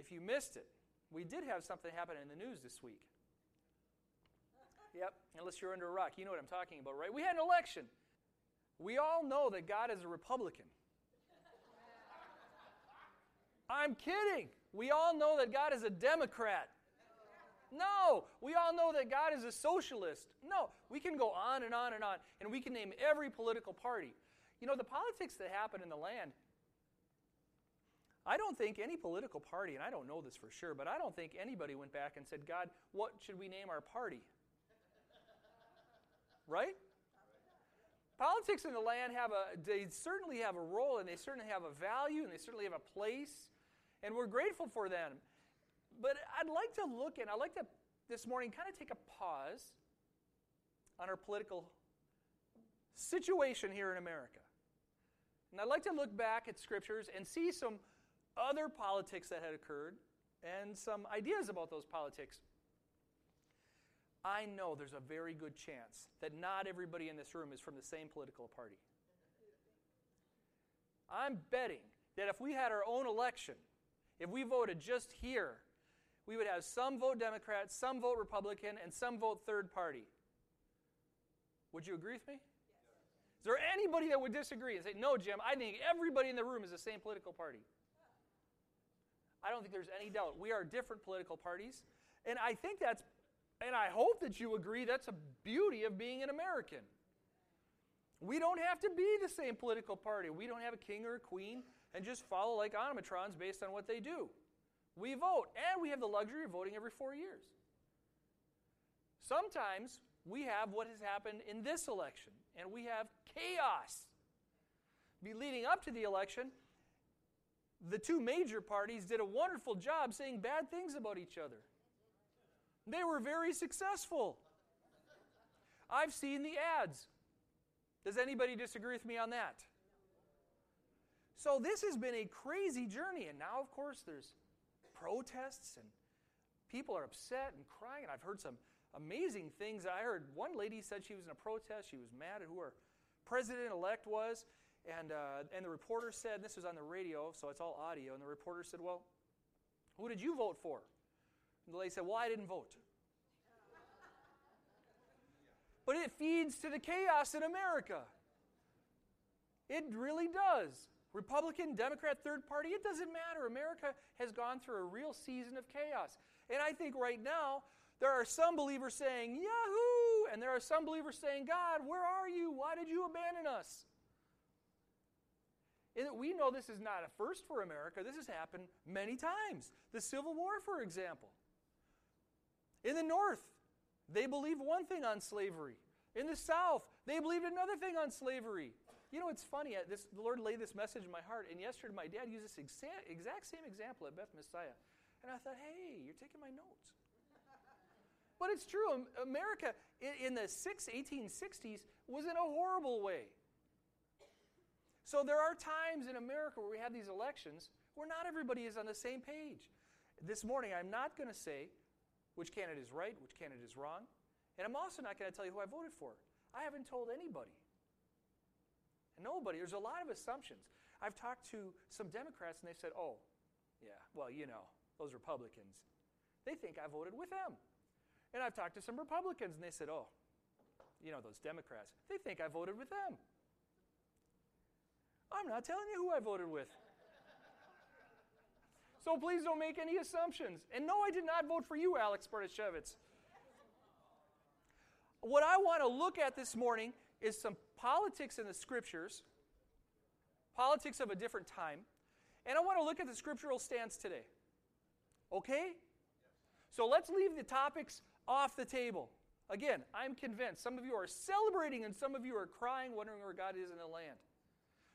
If you missed it, we did have something happen in the news this week. Yep, unless you're under a rock. You know what I'm talking about, right? We had an election. We all know that God is a Republican. I'm kidding. We all know that God is a Democrat. No, we all know that God is a socialist. No, we can go on and on and on, and we can name every political party. You know, the politics that happen in the land, I don't think any political party, and I don't know this for sure, but I don't think anybody went back and said, God, what should we name our party? Right? Politics in the land have a, they certainly have a role and they certainly have a value and they certainly have a place, and we're grateful for them. But I'd like to look and I'd like to this morning kind of take a pause on our political situation here in America. And I'd like to look back at scriptures and see some other politics that had occurred and some ideas about those politics. I know there's a very good chance that not everybody in this room is from the same political party. I'm betting that if we had our own election, if we voted just here, we would have some vote Democrat, some vote Republican, and some vote third party. Would you agree with me? Is there anybody that would disagree and say, no, Jim, I think everybody in the room is the same political party? I don't think there's any doubt. We are different political parties. And I think that's and I hope that you agree that's a beauty of being an American. We don't have to be the same political party. We don't have a king or a queen and just follow like automatrons based on what they do. We vote, and we have the luxury of voting every four years. Sometimes we have what has happened in this election, and we have chaos. Be leading up to the election, the two major parties did a wonderful job saying bad things about each other. They were very successful. I've seen the ads. Does anybody disagree with me on that? So, this has been a crazy journey. And now, of course, there's protests and people are upset and crying. And I've heard some amazing things. I heard one lady said she was in a protest. She was mad at who her president elect was. And, uh, and the reporter said, this was on the radio, so it's all audio. And the reporter said, Well, who did you vote for? And the lady said, Well, I didn't vote. but it feeds to the chaos in America. It really does. Republican, Democrat, third party, it doesn't matter. America has gone through a real season of chaos. And I think right now, there are some believers saying, Yahoo! And there are some believers saying, God, where are you? Why did you abandon us? We know this is not a first for America. This has happened many times. The Civil War, for example. In the North, they believed one thing on slavery. In the South, they believed another thing on slavery. You know, it's funny. Uh, this, the Lord laid this message in my heart, and yesterday my dad used this exact, exact same example at Beth Messiah. And I thought, hey, you're taking my notes. but it's true. America in, in the 6, 1860s was in a horrible way. So there are times in America where we have these elections where not everybody is on the same page. This morning, I'm not going to say which candidate is right, which candidate is wrong. And I'm also not going to tell you who I voted for. I haven't told anybody. Nobody. There's a lot of assumptions. I've talked to some Democrats and they said, oh, yeah, well, you know, those Republicans, they think I voted with them. And I've talked to some Republicans and they said, oh, you know, those Democrats, they think I voted with them. I'm not telling you who I voted with. So please don't make any assumptions. And no, I did not vote for you, Alex Bartashevitz. What I want to look at this morning is some politics in the scriptures, politics of a different time, and I want to look at the scriptural stance today. Okay? So let's leave the topics off the table. Again, I'm convinced some of you are celebrating and some of you are crying, wondering where God is in the land.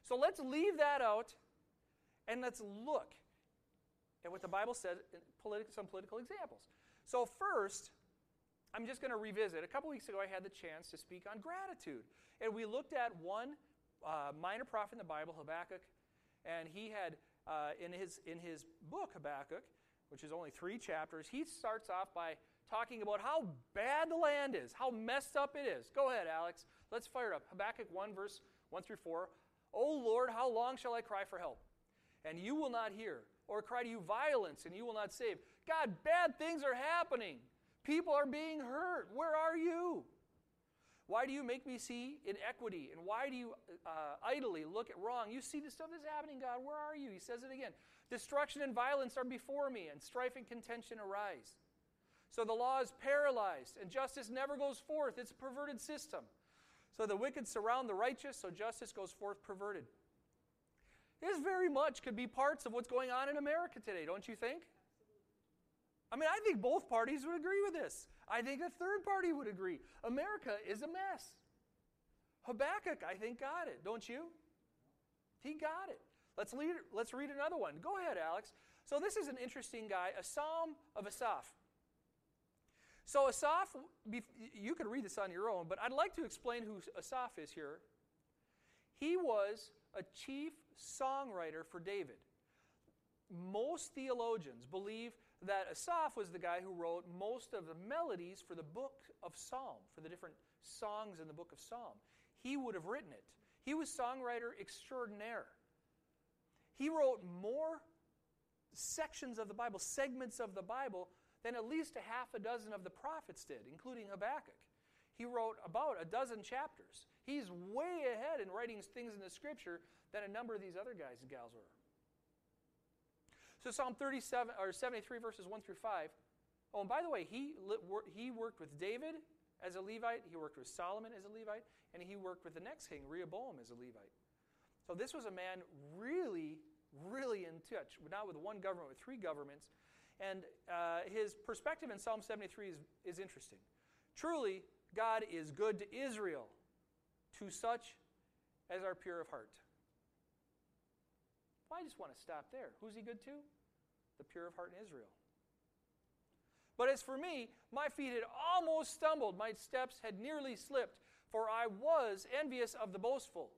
So let's leave that out and let's look at what the Bible says, politi- some political examples. So, first, I'm just going to revisit. A couple weeks ago, I had the chance to speak on gratitude. And we looked at one uh, minor prophet in the Bible, Habakkuk, and he had, uh, in, his, in his book, Habakkuk, which is only three chapters, he starts off by talking about how bad the land is, how messed up it is. Go ahead, Alex. Let's fire it up. Habakkuk 1, verse 1 through 4. O Lord, how long shall I cry for help? And you will not hear. or cry to you violence, and you will not save. God, bad things are happening. People are being hurt. Where are you? Why do you make me see inequity? And why do you uh, idly look at wrong? You see the stuff that's happening, God. Where are you? He says it again. Destruction and violence are before me, and strife and contention arise. So the law is paralyzed, and justice never goes forth. It's a perverted system. So the wicked surround the righteous, so justice goes forth perverted. This very much could be parts of what's going on in America today, don't you think? I mean, I think both parties would agree with this. I think a third party would agree. America is a mess. Habakkuk, I think, got it, don't you? He got it. Let's, read, let's read another one. Go ahead, Alex. So, this is an interesting guy, a psalm of Asaph. So, Asaph, you can read this on your own, but I'd like to explain who Asaph is here. He was a chief songwriter for David. Most theologians believe that Asaph was the guy who wrote most of the melodies for the book of Psalm, for the different songs in the book of Psalm. He would have written it. He was songwriter extraordinaire. He wrote more sections of the Bible, segments of the Bible, than at least a half a dozen of the prophets did, including Habakkuk. He wrote about a dozen chapters. He's way ahead in writing things in the scripture than a number of these other guys and gals were. So Psalm 37 or 73 verses 1 through 5. Oh, and by the way, he, he worked with David as a Levite, he worked with Solomon as a Levite, and he worked with the next king, Rehoboam, as a Levite. So this was a man really, really in touch, not with one government, with three governments. And uh, his perspective in Psalm 73 is, is interesting. Truly, God is good to Israel, to such as are pure of heart. Well, I just want to stop there. Who's he good to? The pure of heart in Israel. But as for me, my feet had almost stumbled, my steps had nearly slipped, for I was envious of the boastful.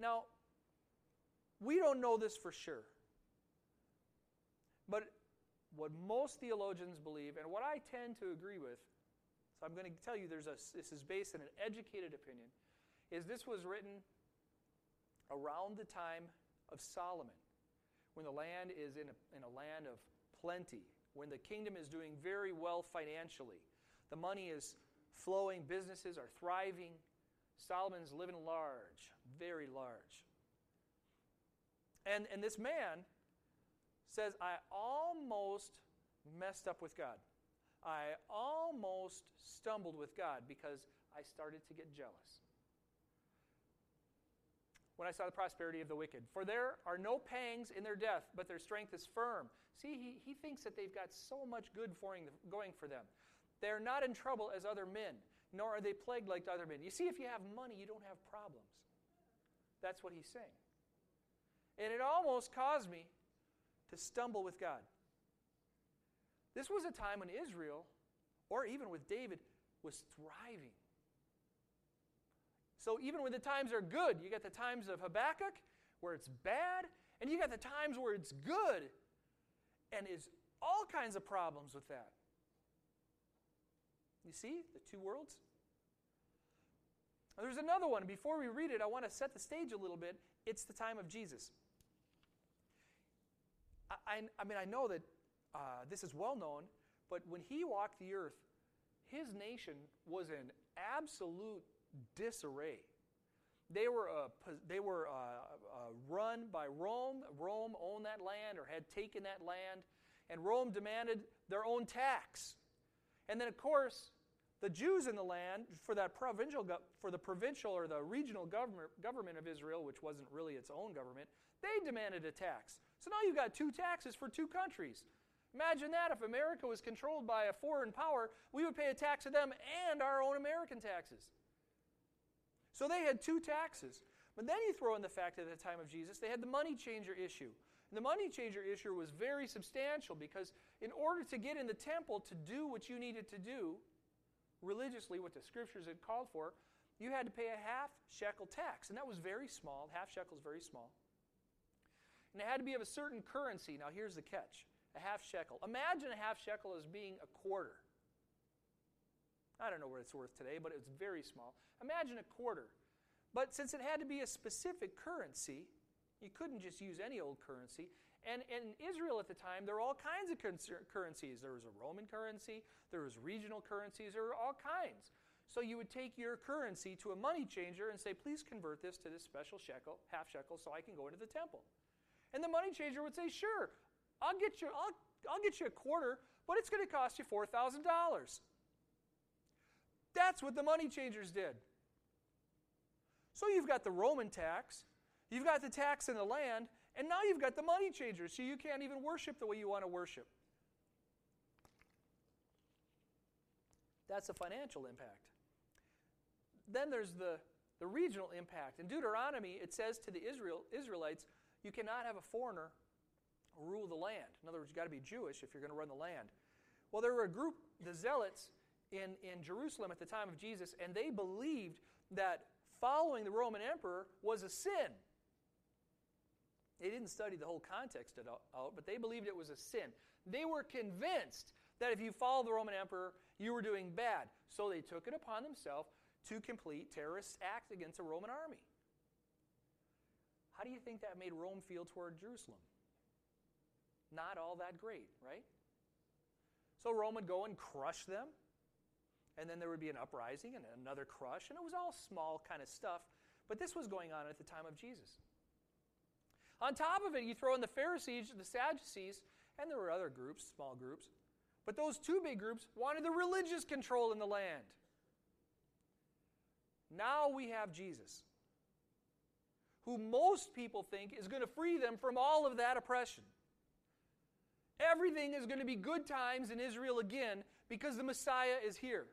Now, we don't know this for sure. But what most theologians believe, and what I tend to agree with, so I'm going to tell you there's a, this is based on an educated opinion, is this was written around the time of Solomon, when the land is in a, in a land of plenty, when the kingdom is doing very well financially, the money is flowing, businesses are thriving. Solomon's living large, very large. And, and this man says, I almost messed up with God. I almost stumbled with God because I started to get jealous when I saw the prosperity of the wicked. For there are no pangs in their death, but their strength is firm. See, he, he thinks that they've got so much good going for them. They are not in trouble as other men, nor are they plagued like other men. You see, if you have money, you don't have problems. That's what he's saying. And it almost caused me to stumble with God. This was a time when Israel, or even with David, was thriving. So even when the times are good, you got the times of Habakkuk where it's bad, and you got the times where it's good, and is all kinds of problems with that. You see the two worlds? There's another one. Before we read it, I want to set the stage a little bit. It's the time of Jesus. I, I, I mean, I know that uh, this is well known, but when he walked the earth, his nation was in absolute disarray. They were, uh, they were uh, uh, run by Rome. Rome owned that land or had taken that land, and Rome demanded their own tax. And then, of course, the Jews in the land, for that provincial, for the provincial or the regional government, government of Israel, which wasn't really its own government, they demanded a tax. So now you've got two taxes for two countries. Imagine that if America was controlled by a foreign power, we would pay a tax to them and our own American taxes. So they had two taxes. But then you throw in the fact that at the time of Jesus, they had the money changer issue. And the money changer issue was very substantial because in order to get in the temple to do what you needed to do, religiously, what the scriptures had called for, you had to pay a half shekel tax. And that was very small. Half shekel is very small. And it had to be of a certain currency. Now, here's the catch a half shekel. Imagine a half shekel as being a quarter. I don't know what it's worth today, but it's very small. Imagine a quarter. But since it had to be a specific currency, you couldn't just use any old currency, And in Israel at the time, there were all kinds of currencies. There was a Roman currency, there was regional currencies, there were all kinds. So you would take your currency to a money changer and say, please convert this to this special shekel, half shekel, so I can go into the temple. And the money changer would say, sure, I'll get you, I'll, I'll get you a quarter, but it's going to cost you $4,000. That's what the money changers did. So you've got the Roman tax, you've got the tax in the land, and now you've got the money changers, so you can't even worship the way you want to worship. That's a financial impact. Then there's the, the regional impact. In Deuteronomy, it says to the Israel, Israelites, you cannot have a foreigner rule the land. In other words, you've got to be Jewish if you're going to run the land. Well, there were a group, the Zealots, in, in Jerusalem at the time of Jesus, and they believed that following the Roman emperor was a sin. They didn't study the whole context out, but they believed it was a sin. They were convinced that if you followed the Roman emperor, you were doing bad. So they took it upon themselves to complete terrorist acts against the Roman army. How do you think that made Rome feel toward Jerusalem? Not all that great, right? So Rome would go and crush them, and then there would be an uprising and another crush, and it was all small kind of stuff, but this was going on at the time of Jesus. On top of it, you throw in the Pharisees, the Sadducees, and there were other groups, small groups, but those two big groups wanted the religious control in the land. Now we have Jesus, who most people think is going to free them from all of that oppression. Everything is going to be good times in Israel again because the Messiah is here.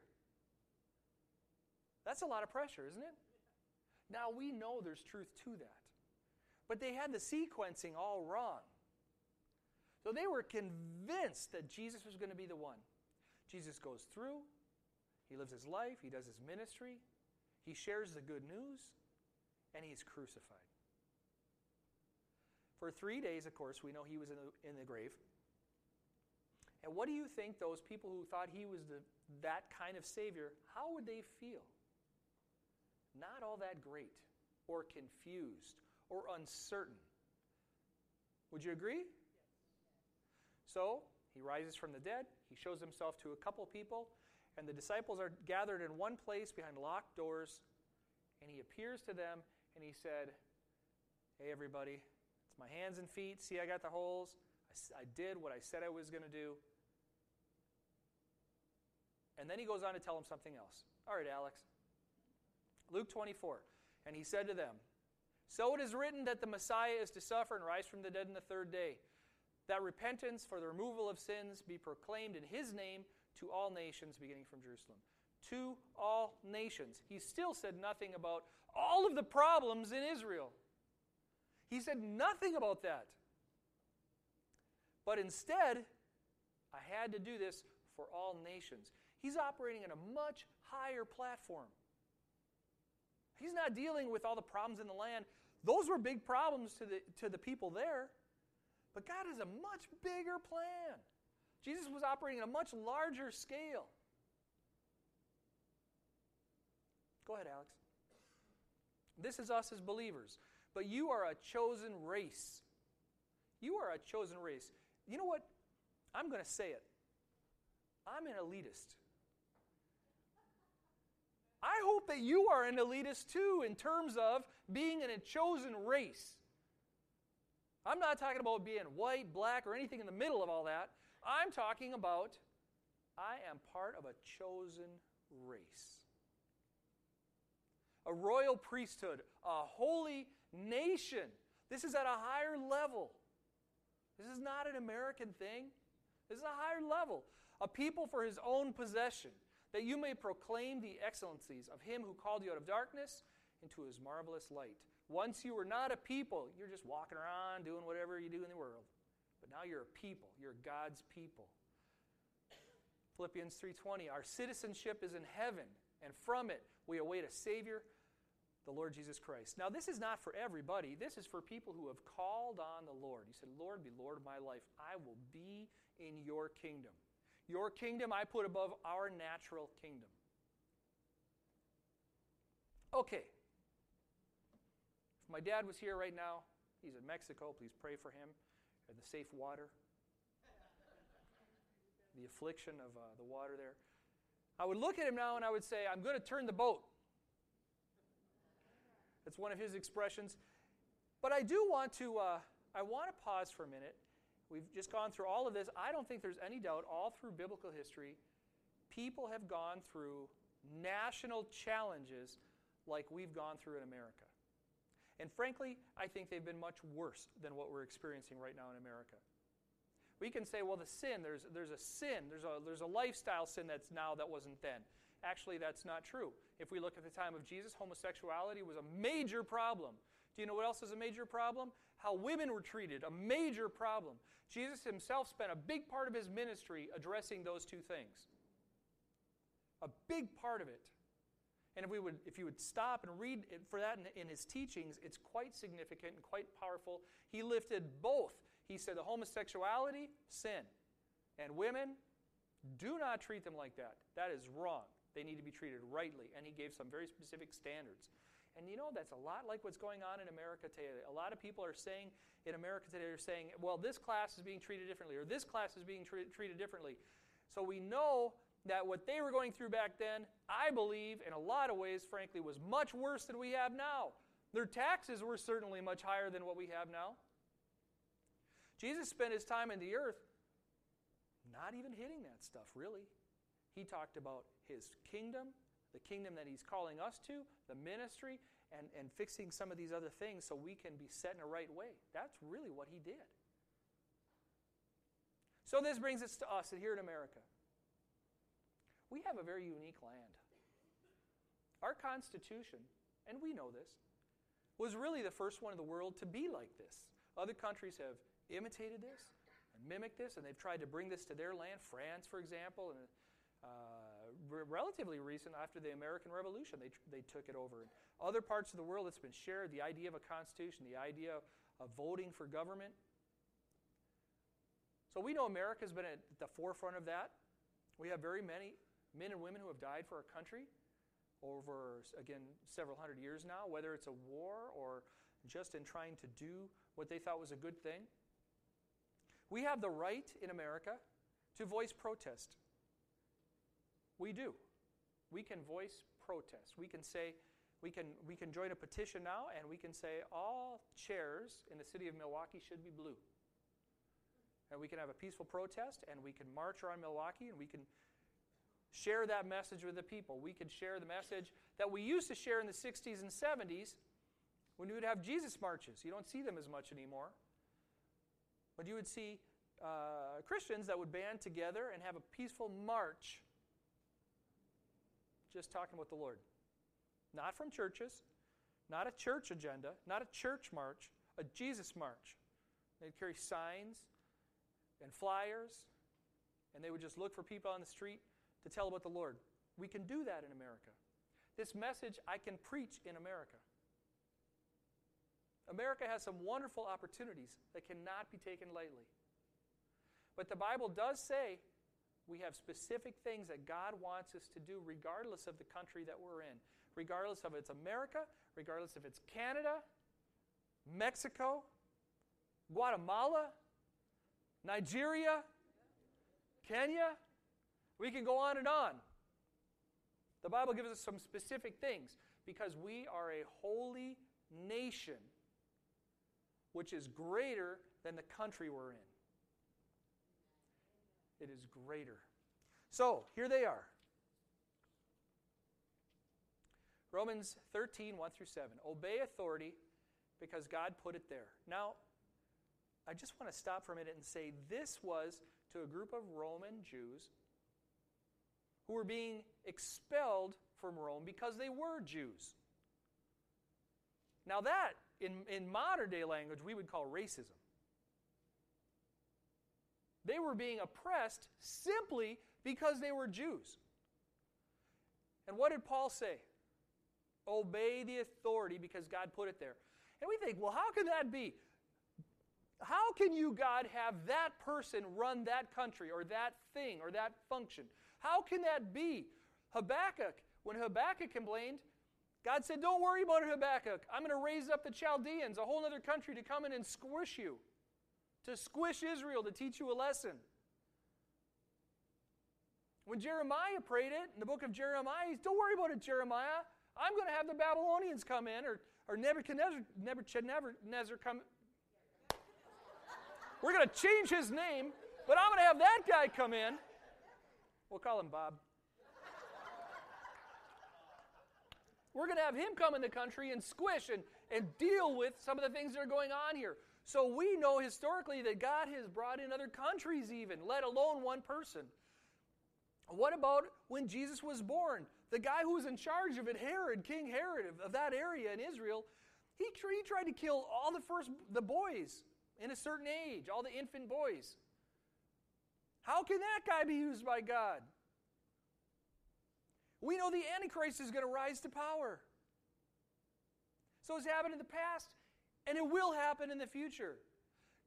That's a lot of pressure, isn't it? Now we know there's truth to that. But they had the sequencing all wrong. So they were convinced that Jesus was going to be the one. Jesus goes through, he lives his life, he does his ministry, he shares the good news, and he's crucified. For three days, of course, we know he was in the, in the grave. And what do you think those people who thought he was the, that kind of Savior, how would they feel? Not all that great, or confused, or uncertain. Would you agree? So, he rises from the dead, he shows himself to a couple people, and the disciples are gathered in one place behind locked doors, and he appears to them and he said, Hey, everybody, it's my hands and feet. See, I got the holes. I, I did what I said I was going to do. And then he goes on to tell them something else. All right, Alex. Luke 24. And he said to them, So it is written that the Messiah is to suffer and rise from the dead in the third day that repentance for the removal of sins be proclaimed in his name to all nations, beginning from Jerusalem. To all nations. He still said nothing about all of the problems in Israel. He said nothing about that. But instead, I had to do this for all nations. He's operating on a much higher platform. He's not dealing with all the problems in the land. Those were big problems to the, to the people there. But God has a much bigger plan. Jesus was operating at a much larger scale. Go ahead, Alex. This is us as believers. But you are a chosen race. You are a chosen race. You know what? I'm going to say it. I'm an elitist. I hope that you are an elitist too in terms of being in a chosen race. I'm not talking about being white, black, or anything in the middle of all that. I'm talking about I am part of a chosen race. A royal priesthood, a holy nation. This is at a higher level. This is not an American thing. This is a higher level. A people for his own possession, that you may proclaim the excellencies of him who called you out of darkness into his marvelous light. Once you were not a people, you're just walking around doing whatever you do in the world. But now you're a people. You're God's people. Philippians 3:20 Our citizenship is in heaven, and from it we await a savior, the Lord Jesus Christ. Now this is not for everybody. This is for people who have called on the Lord. He said, "Lord, be Lord of my life. I will be in your kingdom. Your kingdom I put above our natural kingdom." Okay, If my dad was here right now. He's in Mexico. Please pray for him. and the safe water, the affliction of uh, the water there. I would look at him now and I would say, I'm going to turn the boat. That's one of his expressions. But I do want to, uh, I want to pause for a minute. We've just gone through all of this. I don't think there's any doubt, all through biblical history, people have gone through national challenges like we've gone through in America. And frankly, I think they've been much worse than what we're experiencing right now in America. We can say, well, the sin, there's, there's a sin, there's a, there's a lifestyle sin that's now that wasn't then. Actually, that's not true. If we look at the time of Jesus, homosexuality was a major problem. Do you know what else is a major problem? How women were treated, a major problem. Jesus himself spent a big part of his ministry addressing those two things. A big part of it. And if, we would, if you would stop and read for that in, in his teachings, it's quite significant and quite powerful. He lifted both. He said the homosexuality, sin. And women, do not treat them like that. That is wrong. They need to be treated rightly. And he gave some very specific standards. And you know, that's a lot like what's going on in America today. A lot of people are saying in America today, they're saying, well, this class is being treated differently, or this class is being tre- treated differently. So we know that what they were going through back then, I believe, in a lot of ways, frankly, was much worse than we have now. Their taxes were certainly much higher than what we have now. Jesus spent his time in the earth not even hitting that stuff, really. He talked about his kingdom, the kingdom that he's calling us to, the ministry, and, and fixing some of these other things so we can be set in a right way. That's really what he did. So this brings us to us here in America we have a very unique land. Our Constitution, and we know this, was really the first one in the world to be like this. Other countries have imitated this and mimicked this, and they've tried to bring this to their land. France, for example, and uh, relatively recent after the American Revolution, they, they took it over. In other parts of the world, it's been shared the idea of a constitution, the idea of voting for government. So we know America's been at the forefront of that. We have very many men and women who have died for our country over, again, several hundred years now, whether it's a war or just in trying to do what they thought was a good thing. We have the right in America to voice protest. We do. We can voice protest. We can say, we can, we can join a petition now and we can say all chairs in the city of Milwaukee should be blue. And we can have a peaceful protest and we can march around Milwaukee and we can share that message with the people. We could share the message that we used to share in the 60s and 70s when we would have Jesus marches. You don't see them as much anymore. But you would see uh, Christians that would band together and have a peaceful march just talking about the Lord. Not from churches, not a church agenda, not a church march, a Jesus march. They'd carry signs and flyers, and they would just look for people on the street to tell about the Lord. We can do that in America. This message I can preach in America. America has some wonderful opportunities that cannot be taken lightly. But the Bible does say we have specific things that God wants us to do regardless of the country that we're in, regardless of it's America, regardless if it's Canada, Mexico, Guatemala, Nigeria, Kenya, we can go on and on. The Bible gives us some specific things because we are a holy nation which is greater than the country we're in. It is greater. So, here they are. Romans 13, 1 through 7. Obey authority because God put it there. Now, I just want to stop for a minute and say this was to a group of Roman Jews who were being expelled from Rome because they were Jews. Now, that, in, in modern day language, we would call racism. They were being oppressed simply because they were Jews. And what did Paul say? Obey the authority because God put it there. And we think, well, how can that be? How can you, God, have that person run that country or that thing or that function? How can that be? Habakkuk, when Habakkuk complained, God said, Don't worry about it, Habakkuk. I'm going to raise up the Chaldeans, a whole other country, to come in and squish you. To squish Israel, to teach you a lesson. When Jeremiah prayed it in the book of Jeremiah, he's, don't worry about it, Jeremiah. I'm going to have the Babylonians come in, or, or Nebuchadnezzar, Nebuchadnezzar come. We're going to change his name, but I'm going to have that guy come in. We'll call him Bob. We're going to have him come in the country and squish and, and deal with some of the things that are going on here. So we know historically that God has brought in other countries, even, let alone one person. What about when Jesus was born? The guy who was in charge of it, Herod, King Herod of, that area in Israel, he, he tried to kill all the first the boys in a certain age, all the infant boys. How can that guy be used by God? We know the Antichrist is going to rise to power. So it's happened in the past, and it will happen in the future.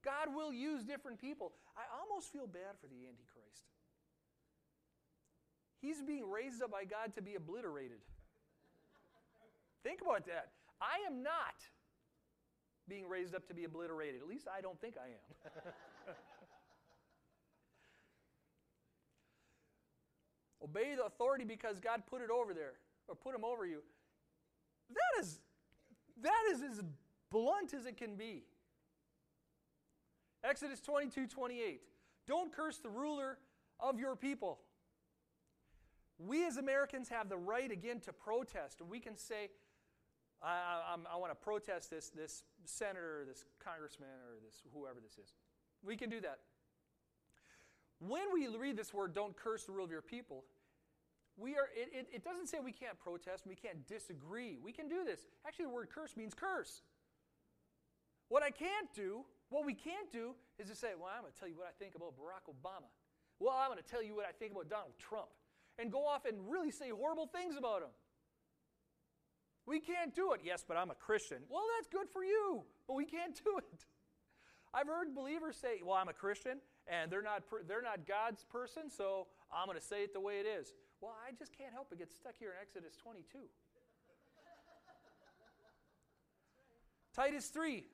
God will use different people. I almost feel bad for the Antichrist. He's being raised up by God to be obliterated. Think about that. I am not being raised up to be obliterated. At least I don't think I am. Obey the authority because God put it over there or put him over you. That is that is as blunt as it can be. Exodus 22 28. Don't curse the ruler of your people. We as Americans have the right again to protest. We can say, I, I, I want to protest this, this senator, this congressman, or this whoever this is. We can do that. When we read this word, don't curse the rule of your people, we are, it, it, it doesn't say we can't protest, we can't disagree. We can do this. Actually, the word curse means curse. What I can't do, what we can't do, is to say, well, I'm going to tell you what I think about Barack Obama. Well, I'm going to tell you what I think about Donald Trump. And go off and really say horrible things about him. We can't do it. Yes, but I'm a Christian. Well, that's good for you, but we can't do it. I've heard believers say, well, I'm a Christian, and they're not, they're not God's person, so I'm going to say it the way it is. Well, I just can't help but get stuck here in Exodus 22. Titus 3,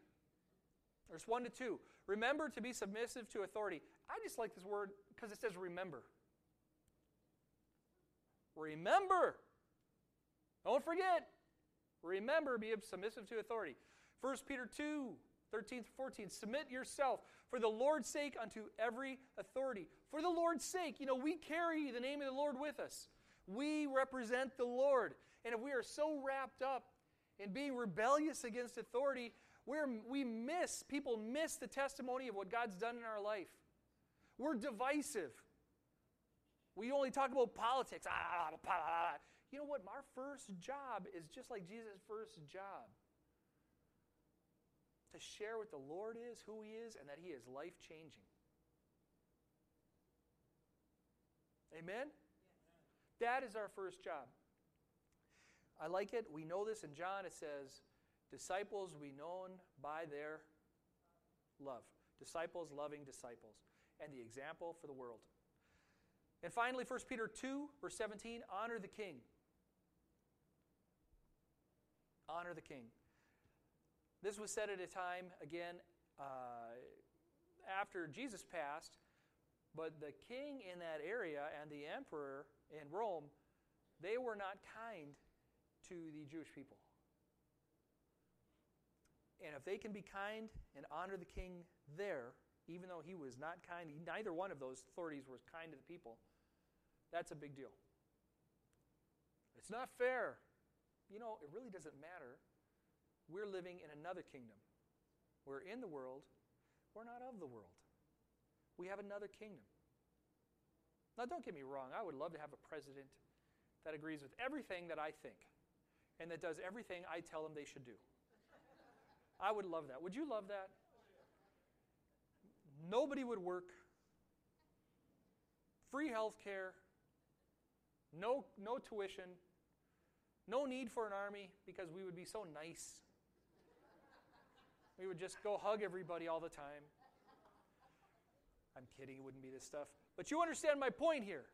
verse 1 to 2. Remember to be submissive to authority. I just like this word because it says remember. Remember. Don't forget. Remember, be submissive to authority. 1 Peter 2, 13 14. Submit yourself for the Lord's sake unto every authority. For the Lord's sake, you know, we carry the name of the Lord with us. We represent the Lord. And if we are so wrapped up in being rebellious against authority, we're, we miss, people miss the testimony of what God's done in our life. We're divisive. We only talk about politics. Ah, ah, ah, you know what? Our first job is just like Jesus' first job to share what the Lord is, who He is, and that He is life changing. Amen? That is our first job. I like it. We know this in John. It says, Disciples be known by their love. Disciples loving disciples. And the example for the world. And finally, 1 Peter 2, verse 17 honor the king. Honor the king. This was said at a time, again, uh, after Jesus passed, but the king in that area and the emperor in Rome, they were not kind to the Jewish people. And if they can be kind and honor the king there, even though he was not kind, neither one of those authorities was kind to the people, that's a big deal. It's not fair. You know, it really doesn't matter. We're living in another kingdom. We're in the world, we're not of the world. We have another kingdom. Now, don't get me wrong, I would love to have a president that agrees with everything that I think and that does everything I tell them they should do. I would love that. Would you love that? Nobody would work. Free health care, no, no tuition, no need for an army because we would be so nice. We would just go hug everybody all the time. I'm kidding, it wouldn't be this stuff. But you understand my point here.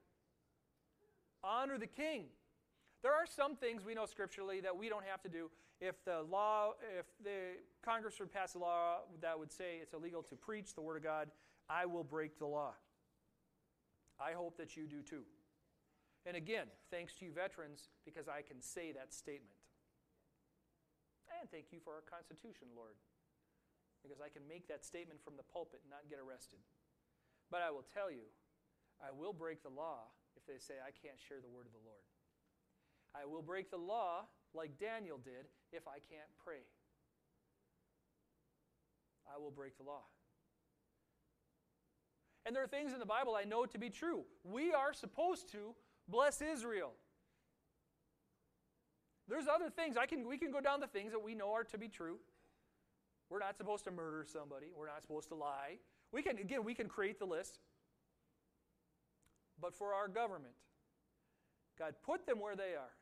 Honor the king. There are some things we know scripturally that we don't have to do. If the law, if the Congress would pass a law that would say it's illegal to preach the Word of God, I will break the law. I hope that you do too. And again, thanks to you veterans, because I can say that statement. And thank you for our Constitution, Lord, because I can make that statement from the pulpit and not get arrested. But I will tell you, I will break the law if they say I can't share the word of the Lord. I will break the law like Daniel did if I can't pray. I will break the law. And there are things in the Bible I know to be true. We are supposed to bless Israel. There's other things. I can, we can go down the things that we know are to be true. We're not supposed to murder somebody. We're not supposed to lie. We can, again, we can create the list. But for our government, God put them where they are.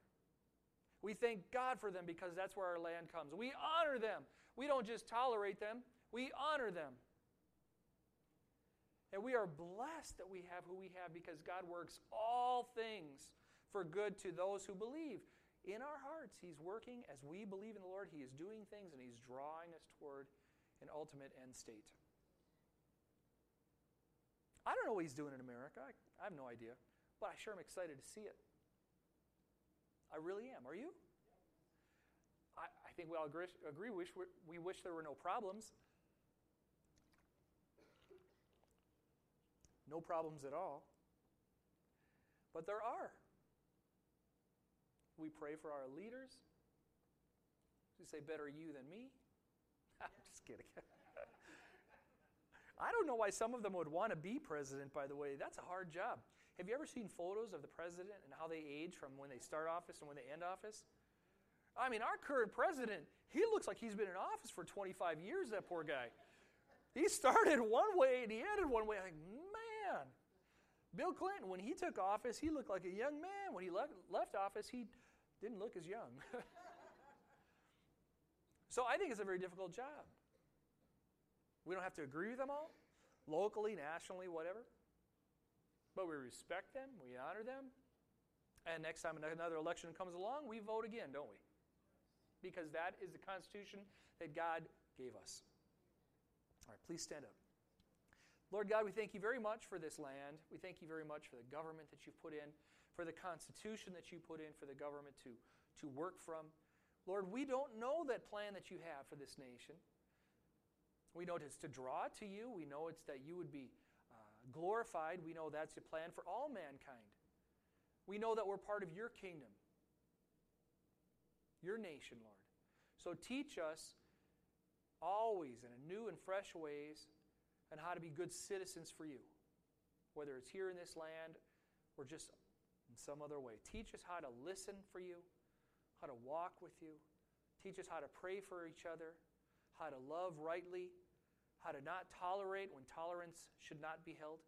We thank God for them because that's where our land comes. We honor them. We don't just tolerate them, we honor them. And we are blessed that we have who we have because God works all things for good to those who believe. In our hearts, He's working as we believe in the Lord. He is doing things and He's drawing us toward an ultimate end state. I don't know what He's doing in America. I, have no idea. But I sure am excited to see it. I really am. Are you? I, I think we all agree, agree wish we wish there were no problems. No problems at all. But there are. We pray for our leaders. You say, better you than me? I'm just kidding. I don't know why some of them would want to be president, by the way. That's a hard job. Have you ever seen photos of the president and how they age from when they start office and when they end office? I mean, our current president, he looks like he's been in office for 25 years, that poor guy. He started one way and he ended one way. Like, man. Bill Clinton, when he took office, he looked like a young man. When he left, left office, he didn't look as young. so I think it's a very difficult job. We don't have to agree with them all, locally, nationally, whatever. But we respect them, we honor them, and next time another election comes along, we vote again, don't we? Because that is the Constitution that God gave us. All right, please stand up. Lord God, we thank you very much for this land. We thank you very much for the government that you've put in for the Constitution that you put in for the government to, to work from. Lord, we don't know that plan that you have for this nation. We know it's to draw to you. We know it's that you would be glorified. We know that's your plan for all mankind. We know that we're part of your kingdom, your nation, Lord. So teach us always in a new and fresh ways and how to be good citizens for you, whether it's here in this land or just in some other way. Teach us how to listen for you, how to walk with you. Teach us how to pray for each other, how to love rightly, how to not tolerate when tolerance should not be held.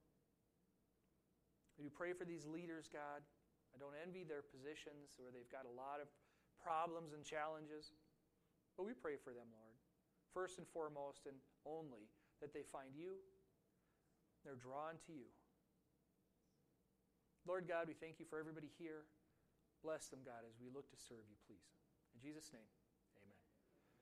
We do pray for these leaders, God. I don't envy their positions where they've got a lot of problems and challenges. But we pray for them, Lord. First and foremost, and only that they find you, they're drawn to you. Lord God, we thank you for everybody here. Bless them, God, as we look to serve you, please. In Jesus' name.